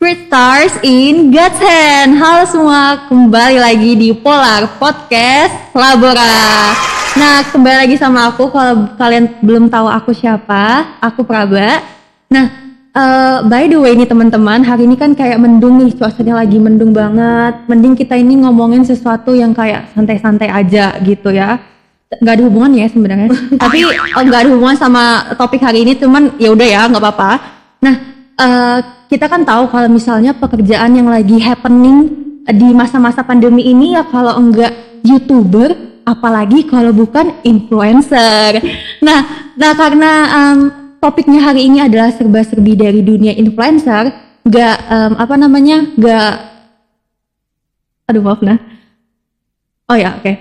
Great Stars in God's Hand. Halo semua, kembali lagi di Polar Podcast Labora. Nah, kembali lagi sama aku. Kalau kalian belum tahu aku siapa, aku Praba. Nah, uh, by the way nih teman-teman, hari ini kan kayak mendung nih, cuacanya lagi mendung banget. Mending kita ini ngomongin sesuatu yang kayak santai-santai aja gitu ya. Gak ada hubungan ya sebenarnya. Tapi oh, nggak ada hubungan sama topik hari ini, cuman ya udah ya, nggak apa-apa. Nah, uh, kita kan tahu kalau misalnya pekerjaan yang lagi happening di masa-masa pandemi ini ya kalau enggak youtuber apalagi kalau bukan influencer. Nah, nah karena um, topiknya hari ini adalah serba-serbi dari dunia influencer, enggak um, apa namanya, enggak aduh maaf nah. Oh ya, oke. Okay.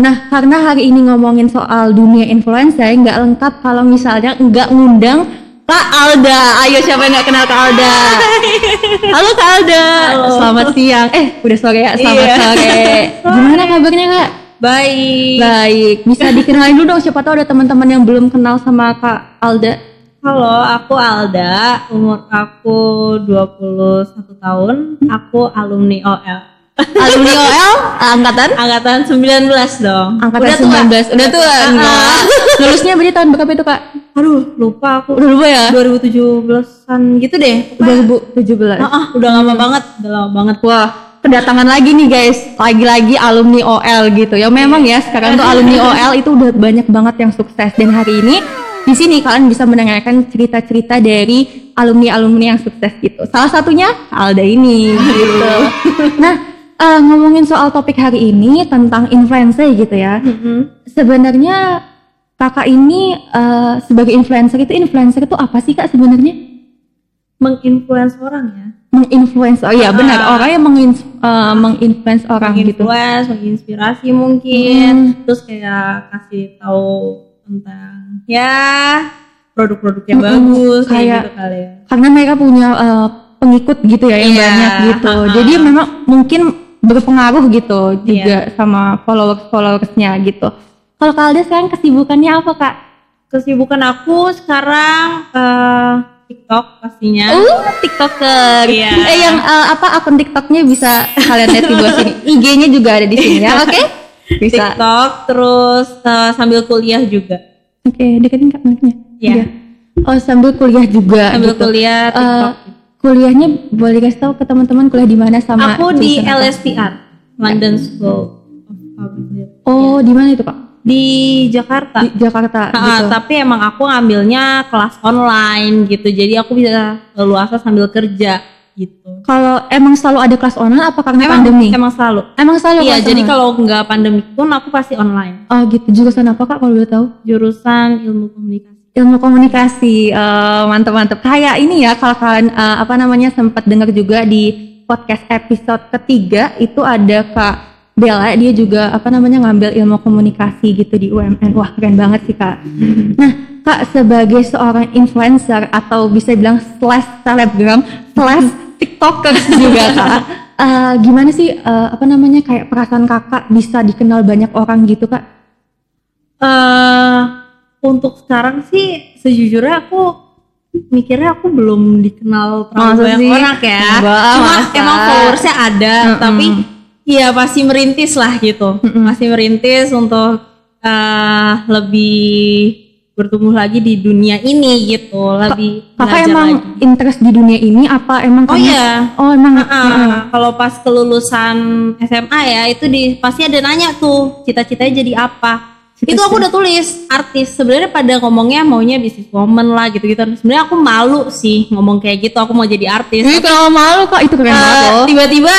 Nah, karena hari ini ngomongin soal dunia influencer, nggak lengkap kalau misalnya nggak ngundang Kak Alda, ayo siapa yang nggak kenal Kak Alda? Halo Kak Alda, Halo. selamat siang. Eh, udah sore ya, selamat iya. sore. Gimana kabarnya Kak? Baik. Baik, bisa dikenalin dulu dong siapa tahu ada teman-teman yang belum kenal sama Kak Alda. Halo, aku Alda, umur aku 21 tahun, aku alumni OL. Alumni OL angkatan? Angkatan 19 dong. Angkatan udah 19. Tua. Udah tua enggak? Lulusnya berarti tahun berapa itu, Kak? Aduh, lupa aku. Udah lupa ya? 2017-an gitu deh. 2017. Ah, udah lama banget, udah lama banget. Wah, kedatangan lagi nih guys lagi-lagi alumni OL gitu ya memang ya sekarang tuh alumni OL itu udah banyak banget yang sukses dan hari ini di sini kalian bisa mendengarkan cerita-cerita dari alumni-alumni yang sukses gitu salah satunya Alda ini gitu nah uh, ngomongin soal topik hari ini tentang influencer gitu ya. Mm-hmm. Sebenarnya kakak ini uh, sebagai influencer itu influencer itu apa sih kak sebenarnya? Menginfluence orang ya. Menginfluence, oh iya uh, benar orang yang mengin, uh, menginfluence orang gitu. Menginfluence, menginspirasi mungkin, hmm. terus kayak kasih tahu tentang ya produk-produk yang hmm, bagus kayak, kayak gitu kali ya. Karena mereka punya uh, pengikut gitu ya yang yeah. banyak gitu. Uh-huh. Jadi memang mungkin berpengaruh gitu juga yeah. sama followers followersnya gitu. Kalau Kalda sekarang kesibukannya apa kak? Kesibukan aku sekarang uh, TikTok pastinya. Uh, TikToker. Iya. Eh yang uh, apa akun TikToknya bisa kalian lihat di bawah sini. IG-nya juga ada di sini ya, oke? Okay? Bisa. TikTok terus uh, sambil kuliah juga. Oke, okay, deketin kak mic Iya. Yeah. Oh sambil kuliah juga. Sambil gitu. kuliah TikTok. Uh, kuliahnya boleh kasih tahu ke teman-teman kuliah di mana sama aku di LSPR London School oh di mana itu pak di Jakarta. Di Jakarta nah, gitu. tapi emang aku ngambilnya kelas online gitu. Jadi aku bisa leluasa sambil kerja gitu. Kalau emang selalu ada kelas online apa karena emang, pandemi? emang selalu. Emang selalu iya jadi kalau nggak pandemi pun aku pasti online. Oh gitu. Jurusan apa kak kalau boleh tahu? Jurusan ilmu komunikasi. Ilmu komunikasi. Uh, mantep-mantep kayak ini ya kalau kalian uh, apa namanya sempat dengar juga di podcast episode ketiga itu ada kak Bella dia juga apa namanya ngambil ilmu komunikasi gitu di UMN wah keren banget sih kak nah kak sebagai seorang influencer atau bisa bilang slash selebgram slash tiktoker juga kak uh, gimana sih uh, apa namanya kayak perasaan kakak bisa dikenal banyak orang gitu kak uh, untuk sekarang sih sejujurnya aku mikirnya aku belum dikenal terlalu banyak orang ya. Cuma masa. emang followersnya ada, mm -mm. tapi ya pasti merintis lah gitu. Mm -mm. Masih merintis untuk uh, lebih bertumbuh lagi di dunia ini gitu, lebih Kakak emang lagi. interest di dunia ini apa emang Oh iya. Oh emang. Uh -uh. Uh. Kalau pas kelulusan SMA ya itu di pasti ada nanya tuh cita-citanya jadi apa itu aku udah tulis artis sebenarnya pada ngomongnya maunya bisnis woman lah gitu gitu sebenarnya aku malu sih ngomong kayak gitu aku mau jadi artis kalau malu kok itu keren uh, banget loh tiba-tiba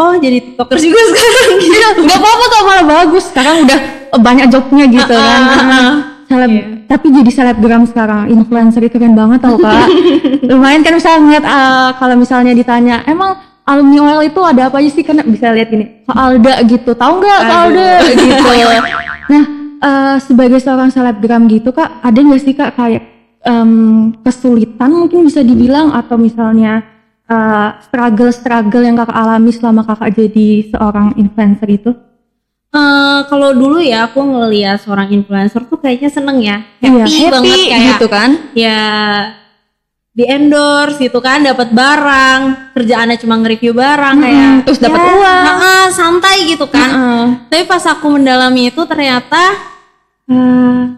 oh jadi tiktoker juga sekarang. Gitu. nggak apa-apa kok malah bagus. Sekarang udah banyak jobnya gitu uh, kan. uh, uh, Seleb, yeah. tapi jadi selebgram sekarang. Influencer itu keren banget tau kak. Lumayan kan misalnya ngeliat uh, kalau misalnya ditanya emang alumni oil itu ada apa aja sih? Kan bisa lihat gini Alda gitu. Tahu nggak Alda gitu. Nah, uh, sebagai seorang selebgram gitu kak, ada nggak sih kak kayak um, kesulitan mungkin bisa dibilang? Atau misalnya uh, struggle-struggle yang kakak alami selama kakak jadi seorang influencer itu? Uh, kalau dulu ya aku ngeliat seorang influencer tuh kayaknya seneng ya. Happy, iya, happy banget kayak gitu kan? Ya di endorse gitu kan dapat barang. Kerjaannya cuma nge-review barang hmm, kayak terus dapat ya, uang. uh, santai gitu kan. Uh, tapi pas aku mendalami itu ternyata uh,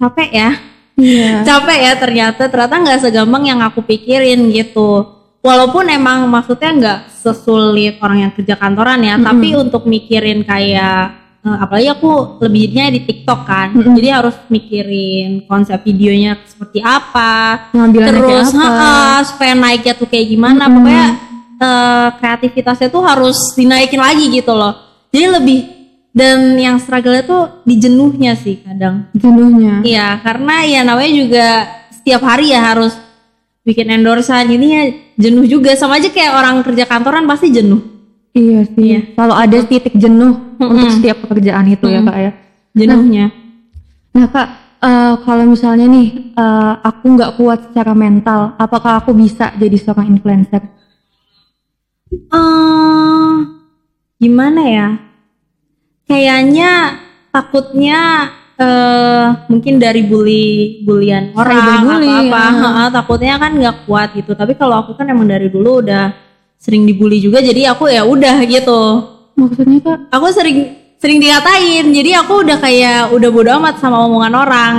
capek ya. Yeah. capek ya ternyata ternyata nggak segampang yang aku pikirin gitu walaupun emang maksudnya nggak sesulit orang yang kerja kantoran ya mm -hmm. tapi untuk mikirin kayak uh, apalagi aku lebihnya di TikTok kan, mm-hmm. jadi harus mikirin konsep videonya seperti apa, terus kayak apa. Supaya naiknya tuh kayak gimana, mm-hmm. pokoknya uh, kreativitasnya tuh harus dinaikin lagi gitu loh. Jadi lebih dan yang struggle tuh di jenuhnya sih kadang. Jenuhnya. Iya, karena ya namanya juga setiap hari ya harus bikin endorsean ini ya jenuh juga sama aja kayak orang kerja kantoran pasti jenuh Iya sih. Iya. Kalau ada titik jenuh hmm. untuk setiap pekerjaan itu hmm. ya kak ya. Jenuhnya. Nah, nah kak, uh, kalau misalnya nih uh, aku nggak kuat secara mental, apakah aku bisa jadi seorang influencer? Uh, gimana ya? Kayaknya takutnya uh, mungkin dari bully bulian orang bully, atau apa, ya. takutnya kan nggak kuat gitu. Tapi kalau aku kan emang dari dulu udah sering dibully juga jadi aku ya udah gitu maksudnya kak aku sering sering dikatain jadi aku udah kayak udah bodo amat sama omongan orang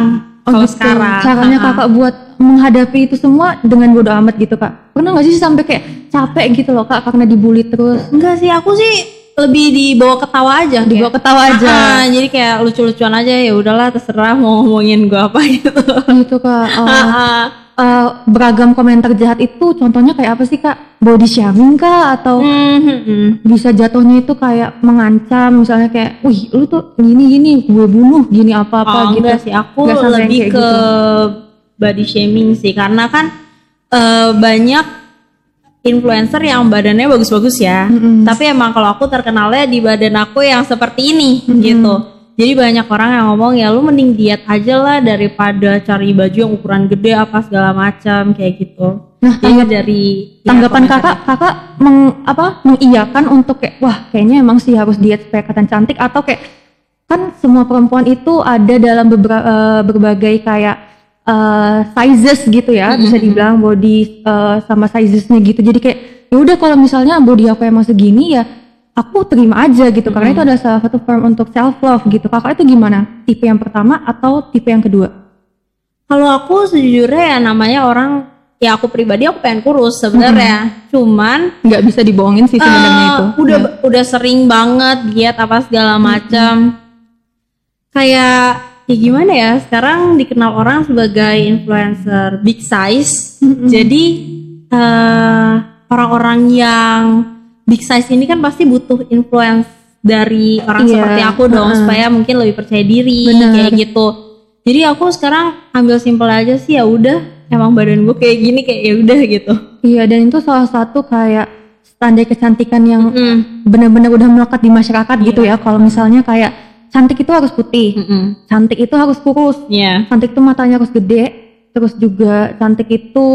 oh, kalau gitu. sekarang caranya uh -huh. kakak buat menghadapi itu semua dengan bodo amat gitu kak pernah nggak sih sampai kayak capek gitu loh kak karena dibully terus enggak sih aku sih lebih dibawa ketawa aja dibawa kayak, ketawa aja. Uh, jadi kayak lucu-lucuan aja ya udahlah terserah mau ngomongin gue apa gitu. Gitu kak. Uh, uh, uh beragam komentar jahat itu contohnya kayak apa sih kak? Body shaming kah atau mm-hmm. bisa jatuhnya itu kayak mengancam misalnya kayak wih lu tuh gini gini gue bunuh gini apa apa oh, gitu. sih aku lebih ke gitu. body shaming sih karena kan uh, banyak influencer yang badannya bagus-bagus ya mm-hmm. tapi emang kalau aku terkenalnya di badan aku yang seperti ini mm-hmm. gitu jadi banyak orang yang ngomong ya lu mending diet aja lah daripada cari baju yang ukuran gede apa segala macam kayak gitu. Nah, tanggap, dari tanggapan ya, kakak, kakak meng, apa mengiyakan untuk kayak wah kayaknya emang sih harus diet supaya kelihatan cantik atau kayak kan semua perempuan itu ada dalam beberapa, eh, berbagai kayak uh, sizes gitu ya, mm-hmm. bisa dibilang body uh, sama sizesnya gitu. Jadi kayak ya udah kalau misalnya body aku emang segini ya aku terima aja gitu hmm. karena itu adalah salah satu form untuk self love gitu kakak itu gimana tipe yang pertama atau tipe yang kedua kalau aku sejujurnya ya namanya orang ya aku pribadi aku pengen kurus sebenarnya hmm. cuman nggak bisa dibohongin sih sebenarnya uh, itu udah ya. udah sering banget diet apa segala macam hmm. kayak ya gimana ya sekarang dikenal orang sebagai influencer big size jadi uh, orang-orang yang big size ini kan pasti butuh influence dari orang yeah. seperti aku dong uh supaya mungkin lebih percaya diri Bener. kayak gitu. Jadi aku sekarang ambil simpel aja sih ya udah emang badan gue kayak gini kayak ya udah gitu. Iya dan itu salah satu kayak standar kecantikan yang mm. benar-benar udah melekat di masyarakat yeah. gitu ya. Kalau misalnya kayak cantik itu harus putih, mm -mm. cantik itu harus kurus, yeah. cantik itu matanya harus gede, terus juga cantik itu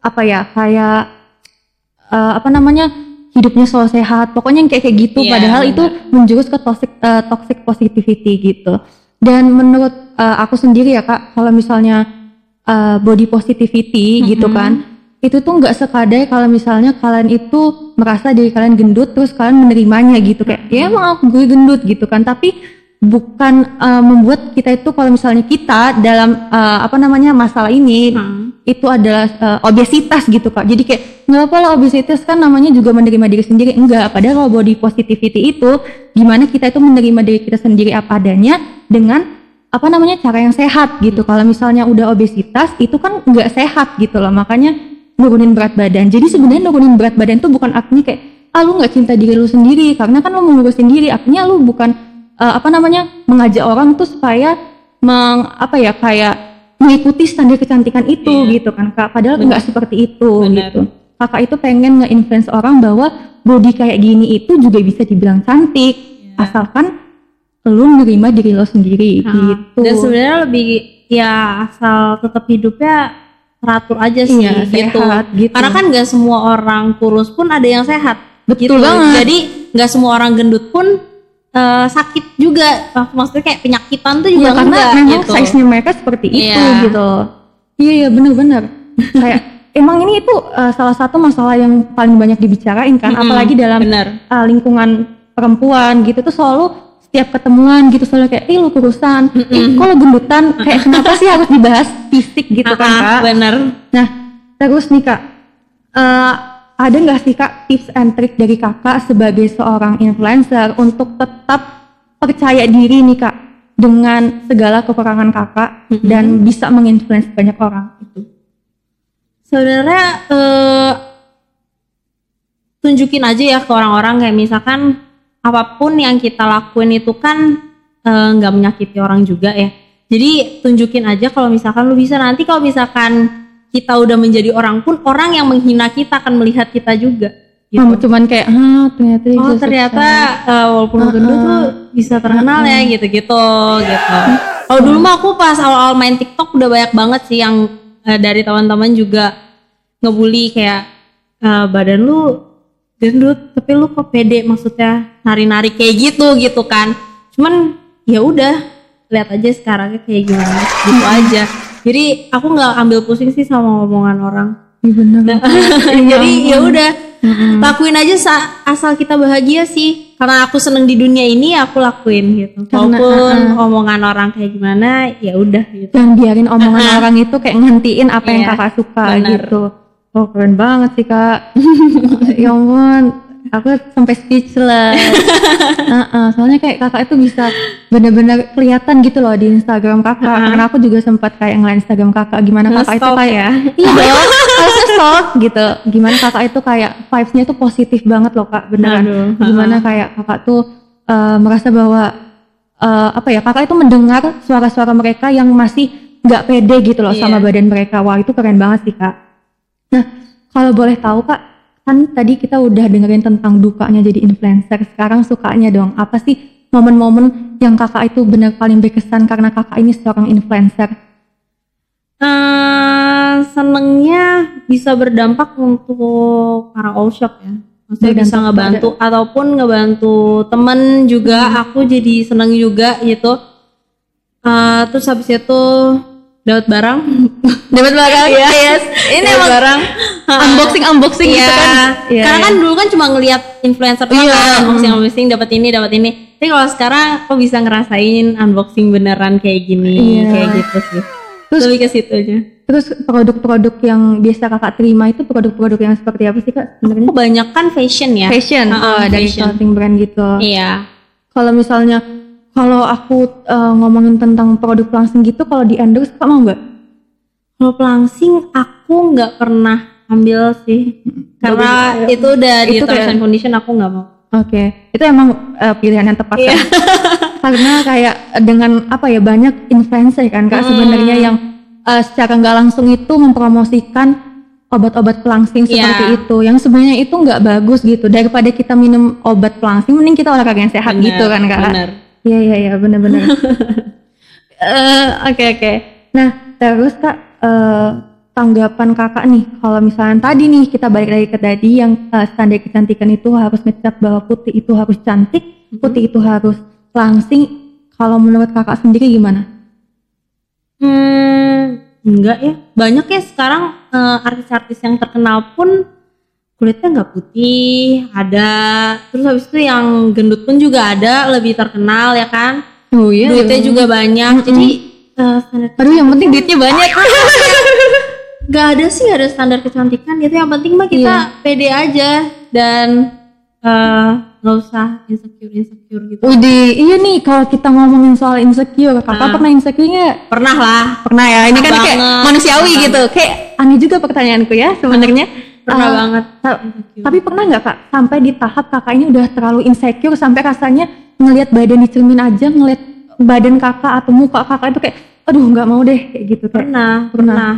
apa ya kayak uh, apa namanya hidupnya selalu sehat pokoknya yang kayak kayak gitu yeah, padahal bener. itu menjurus ke toxic uh, toxic positivity gitu dan menurut uh, aku sendiri ya kak kalau misalnya uh, body positivity mm -hmm. gitu kan itu tuh nggak sekadar kalau misalnya kalian itu merasa diri kalian gendut terus kalian menerimanya gitu kayak ya emang aku gue gendut gitu kan tapi bukan uh, membuat kita itu kalau misalnya kita dalam uh, apa namanya masalah ini hmm. itu adalah uh, obesitas gitu kak. Jadi kayak nggak apa lah obesitas kan namanya juga menerima diri sendiri. Enggak padahal kalau body positivity itu gimana kita itu menerima diri kita sendiri apa adanya dengan apa namanya cara yang sehat gitu. Kalau misalnya udah obesitas itu kan nggak sehat gitu loh. Makanya nurunin berat badan. Jadi sebenarnya nurunin berat badan itu bukan artinya kayak ah lu nggak cinta diri lu sendiri. Karena kan lu mau ngurusin diri artinya lu bukan uh, apa namanya mengajak orang tuh supaya meng apa ya kayak mengikuti standar kecantikan itu yeah. gitu kan kak padahal nggak seperti itu Bener. gitu kakak itu pengen nge-influence orang bahwa body kayak gini itu juga bisa dibilang cantik yeah. asalkan lu menerima diri lo sendiri nah, gitu dan sebenarnya lebih ya asal tetap hidupnya teratur aja sih iya, gitu. Sehat, gitu karena kan nggak semua orang kurus pun ada yang sehat betul gitu. banget jadi nggak semua orang gendut pun uh, sakit juga maksudnya kayak penyakitan tuh juga ya, karena enggak, memang gitu. size nya mereka seperti itu yeah. gitu iya iya benar-benar kayak emang ini itu uh, salah satu masalah yang paling banyak dibicarain kan, hmm, apalagi dalam uh, lingkungan perempuan gitu tuh selalu setiap ketemuan gitu selalu kayak, ih lu kurusan, mm -mm. eh, kok gendutan, kayak kenapa sih harus dibahas fisik gitu kan kak? Bener. Nah terus nih kak, uh, ada nggak sih kak tips and trick dari kakak sebagai seorang influencer untuk tetap percaya diri nih kak dengan segala kekurangan kakak mm -hmm. dan bisa menginfluence banyak orang itu? Sebenarnya uh, tunjukin aja ya ke orang-orang kayak misalkan apa pun yang kita lakuin itu kan eh, nggak uh, menyakiti orang juga ya. Jadi tunjukin aja kalau misalkan lu bisa nanti kalau misalkan kita udah menjadi orang pun orang yang menghina kita akan melihat kita juga gitu. Oh, cuman kayak ah ternyata oh ternyata uh, walaupun uh, gendut tuh bisa terkenal uh, ya gitu-gitu gitu. Kalau dulu mah aku pas awal-awal main TikTok udah banyak banget sih yang uh, dari teman-teman juga ngebully kayak uh, badan lu gendut tapi lu kok pede maksudnya nari-nari kayak gitu gitu kan. Cuman ya udah lihat aja sekarangnya kayak gimana gitu aja. Jadi aku nggak ambil pusing sih sama omongan orang. Iya bener. Nah, jadi ya udah hmm. lakuin aja asal kita bahagia sih karena aku seneng di dunia ini aku lakuin gitu karena, walaupun uh, uh. omongan orang kayak gimana ya udah gitu dan biarin omongan uh, uh. orang itu kayak ngantiin apa yang iya, kakak suka bener. gitu oh keren banget sih kak ya ampun aku sampai speechless. uh, uh, soalnya kayak kakak itu bisa bener-bener kelihatan gitu loh di Instagram kakak. Uh -huh. Karena aku juga sempat kayak ngeliat Instagram kakak gimana kakak itu kayak ya? iya harusnya stok gitu. Gimana kakak itu kayak vibesnya tuh positif banget loh kak, beneran. Aduh, gimana kayak kakak tuh uh, merasa bahwa uh, apa ya kakak itu mendengar suara-suara mereka yang masih nggak pede gitu loh yeah. sama badan mereka. Wah itu keren banget sih kak. Nah kalau boleh tahu kak kan tadi kita udah dengerin tentang dukanya jadi influencer sekarang sukanya dong. Apa sih momen-momen yang kakak itu benar paling berkesan karena kakak ini seorang influencer? Uh, senengnya bisa berdampak untuk para all shop ya. Maksudnya berdampak bisa ngebantu pada... ataupun ngebantu temen juga. Hmm. aku jadi seneng juga gitu. Uh, terus habis itu dapat barang dapat barang ya yes. Ini emang barang. unboxing unboxing yeah. gitu kan? Yeah, karena yeah. kan dulu kan cuma ngelihat influencer doang yeah. kan unboxing unboxing dapat ini dapat ini. Tapi kalau sekarang aku bisa ngerasain unboxing beneran kayak gini yeah. kayak gitu sih. Terus lebih ke situ aja. terus produk-produk yang biasa kakak terima itu produk-produk yang seperti apa sih kak sebenarnya? Banyak kan fashion ya? Fashion. Uh, oh, dari clothing brand gitu. Iya. Kalau misalnya kalau aku uh, ngomongin tentang produk pelangsing gitu, kalau di endorse kamu mau nggak? Kalau pelangsing aku nggak pernah ambil sih, karena Jadi, itu udah di terms and condition aku nggak mau. Oke, okay. itu emang uh, pilihan yang tepat yeah. kan? Karena kayak dengan apa ya banyak influencer kan kak hmm. sebenarnya yang uh, secara nggak langsung itu mempromosikan obat-obat pelangsing yeah. seperti itu yang sebenarnya itu nggak bagus gitu daripada kita minum obat pelangsing mending kita olahraga yang sehat bener, gitu kan kak bener. Iya iya iya benar-benar. Eh, oke oke. Nah terus kak uh, tanggapan kakak nih kalau misalnya tadi nih kita balik lagi ke tadi yang uh, standar kecantikan itu harus ngecap bahwa putih itu harus cantik, mm-hmm. putih itu harus langsing. Kalau menurut kakak sendiri gimana? Hmm, enggak ya. Banyak ya sekarang uh, artis-artis yang terkenal pun kulitnya nggak putih ada terus habis itu yang gendut pun juga ada lebih terkenal ya kan oh iya duitnya iya. juga banyak mm -hmm. jadi uh, standar aduh yang penting duitnya banyak nggak ada sih gak ada standar kecantikan gitu yang penting mah kita yeah. pede aja dan eh, nggak uh, usah insecure insecure gitu. Udi, iya nih kalau kita ngomongin soal insecure, kakak nah. pernah insecure nggak? Pernah lah. Pernah ya. Ini kan kayak manusiawi gitu. Kayak aneh juga pertanyaanku ya sebenarnya pernah uh, banget tapi pernah nggak kak sampai di tahap kakak ini udah terlalu insecure sampai rasanya ngelihat badan di cermin aja ngelihat badan kakak atau muka kakak itu kayak aduh nggak mau deh kayak gitu kayak, pernah pernah.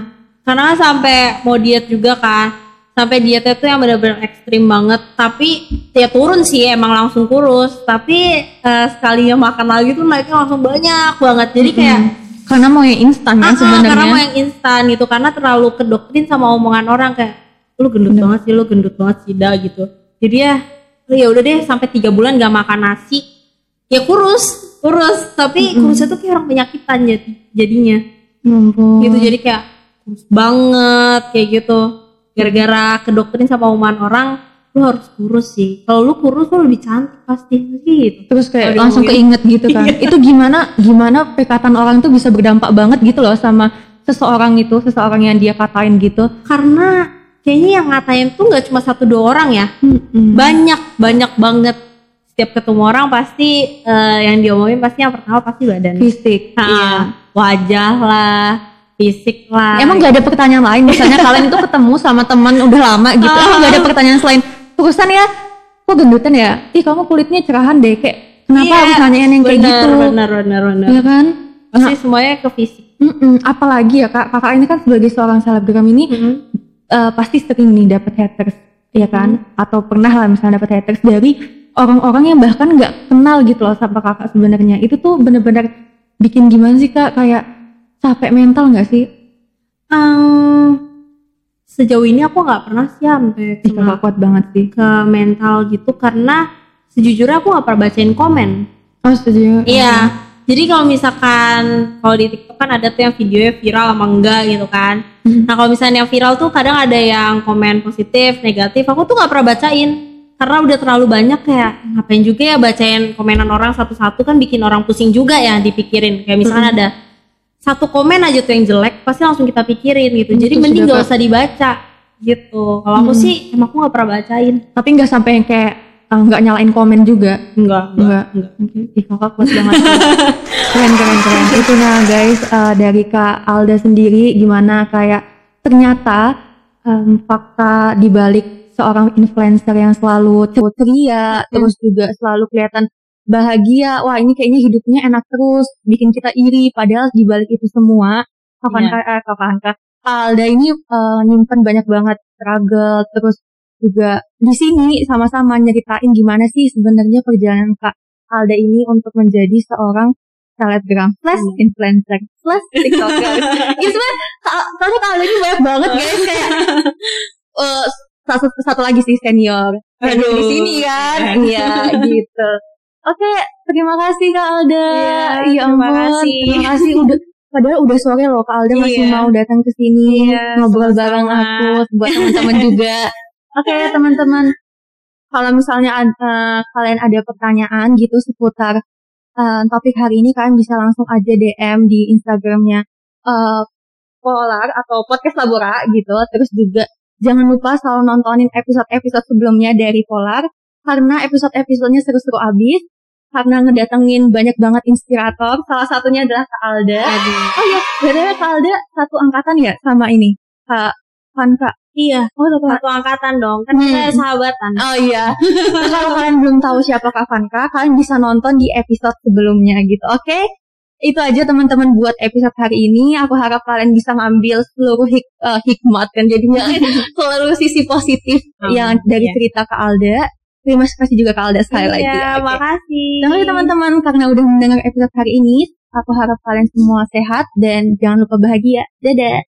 karena sampai mau diet juga kan sampai dietnya tuh yang benar-benar ekstrim banget. Tapi ya turun sih emang langsung kurus. Tapi uh, sekali yang makan lagi tuh naiknya langsung banyak banget. Jadi kayak -hmm. karena mau yang instan kan sebenarnya. karena mau yang instan gitu. Karena terlalu kedoktrin sama omongan orang kayak lu gendut Bener. banget sih lu gendut banget sih dah gitu. Jadi ya ya udah deh sampai tiga bulan gak makan nasi ya kurus kurus tapi mm -hmm. kurusnya tuh kayak orang penyakitan jadi jadinya. Mampun. gitu jadi kayak kurus banget kayak gitu. Gara-gara kedoktrin sama omongan orang lu harus kurus sih. Kalau lu kurus lu lebih cantik pasti. Gitu. Terus kayak Kalo langsung keinget gitu kan. Iya. itu gimana gimana perkataan orang tuh bisa berdampak banget gitu loh sama seseorang itu seseorang yang dia katain gitu. Karena kayaknya yang ngatain tuh nggak cuma satu dua orang ya. Hmm. banyak banyak banget setiap ketemu orang pasti uh, yang diomongin pasti yang pertama pasti badan fisik nah, iya. wajah lah fisik lah. Emang gak ada pertanyaan lain misalnya kalian itu ketemu sama teman udah lama gitu, emang gak ada pertanyaan selain terusan ya, kok gendutan ya? Ih kamu kulitnya cerahan deh, kayak kenapa yeah, harus nanyain yang kayak gitu? Benar, benar, benar. Iya kan? Pasti nah, semuanya ke fisik. Mm -mm, apalagi ya kak, kakak ini kan sebagai seorang selebgram ini mm -hmm. uh, pasti sering nih dapat haters, ya kan? Mm -hmm. Atau pernah lah misalnya dapat haters dari orang-orang yang bahkan nggak kenal gitu loh sama kakak sebenarnya. Itu tuh bener-bener bikin gimana sih kak? Kayak capek mental nggak sih? Um, sejauh ini aku nggak pernah sih sampai kena kuat banget sih ke mental gitu karena sejujurnya aku nggak pernah bacain komen. Oh setuju. Iya. Hmm. Jadi kalau misalkan kalau di TikTok kan ada tuh yang videonya viral sama enggak gitu kan. Hmm. Nah kalau misalnya yang viral tuh kadang ada yang komen positif, negatif. Aku tuh nggak pernah bacain karena udah terlalu banyak kayak ngapain juga ya bacain komenan orang satu-satu? Kan bikin orang pusing juga ya dipikirin. Kayak misalnya hmm. ada satu komen aja tuh yang jelek pasti langsung kita pikirin gitu. Jadi Itu mending gak usah dibaca gitu. Kalau hmm. aku sih emang aku gak pernah bacain. Tapi nggak sampai yang kayak eh, nggak uh, nyalain komen juga? Enggak enggak enggak ih kakak kuat banget keren keren keren. Itu nah guys uh, dari kak Alda sendiri gimana? Kayak ternyata um, fakta dibalik seorang influencer yang selalu ceria hmm. terus juga selalu kelihatan bahagia wah ini kayaknya hidupnya enak terus bikin kita iri padahal di balik itu semua kapan yeah. eh, kapan Alda ini uh, nyimpen banyak banget struggle terus juga di sini sama-sama nyeritain gimana sih sebenarnya perjalanan Kak Alda ini untuk menjadi seorang selebgram plus hmm. influencer plus tiktoker itu sebenarnya Kak Alda ini banyak banget guys kayak uh, satu satu lagi sih senior Aduh. di sini kan iya gitu Oke, terima kasih Kak Alda. Iya, ya terima kasih. Terima kasih udah padahal udah sore loh Kak Alda masih iya. mau datang ke sini iya, ngobrol sama bareng aku buat teman-teman juga. Oke, okay, teman-teman. Kalau misalnya uh, kalian ada pertanyaan gitu seputar uh, topik hari ini kalian bisa langsung aja DM di Instagramnya uh, Polar atau Podcast Labora gitu. Terus juga jangan lupa selalu nontonin episode-episode sebelumnya dari Polar karena episode-episodenya seru-seru abis karena ngedatengin banyak banget inspirator. Salah satunya adalah Kak Alda. Aduh. Oh iya, btw Kak Alda satu angkatan ya sama ini Kak Fanka. Iya, oh satu, satu angkatan dong. Kan hmm. kita sahabatan. Oh iya. kalau kalian belum tahu siapa Kak Fanka, kalian bisa nonton di episode sebelumnya gitu. Oke? Okay? Itu aja teman-teman buat episode hari ini. Aku harap kalian bisa ngambil seluruh hik uh, hikmat kan jadinya seluruh sisi positif hmm, yang dari iya. cerita Kak Alda. Terima kasih juga Kak Alda sekali iya, lagi. Iya, okay. makasih. Terima teman-teman karena udah mendengar episode hari ini. Aku harap kalian semua sehat dan jangan lupa bahagia. Dadah.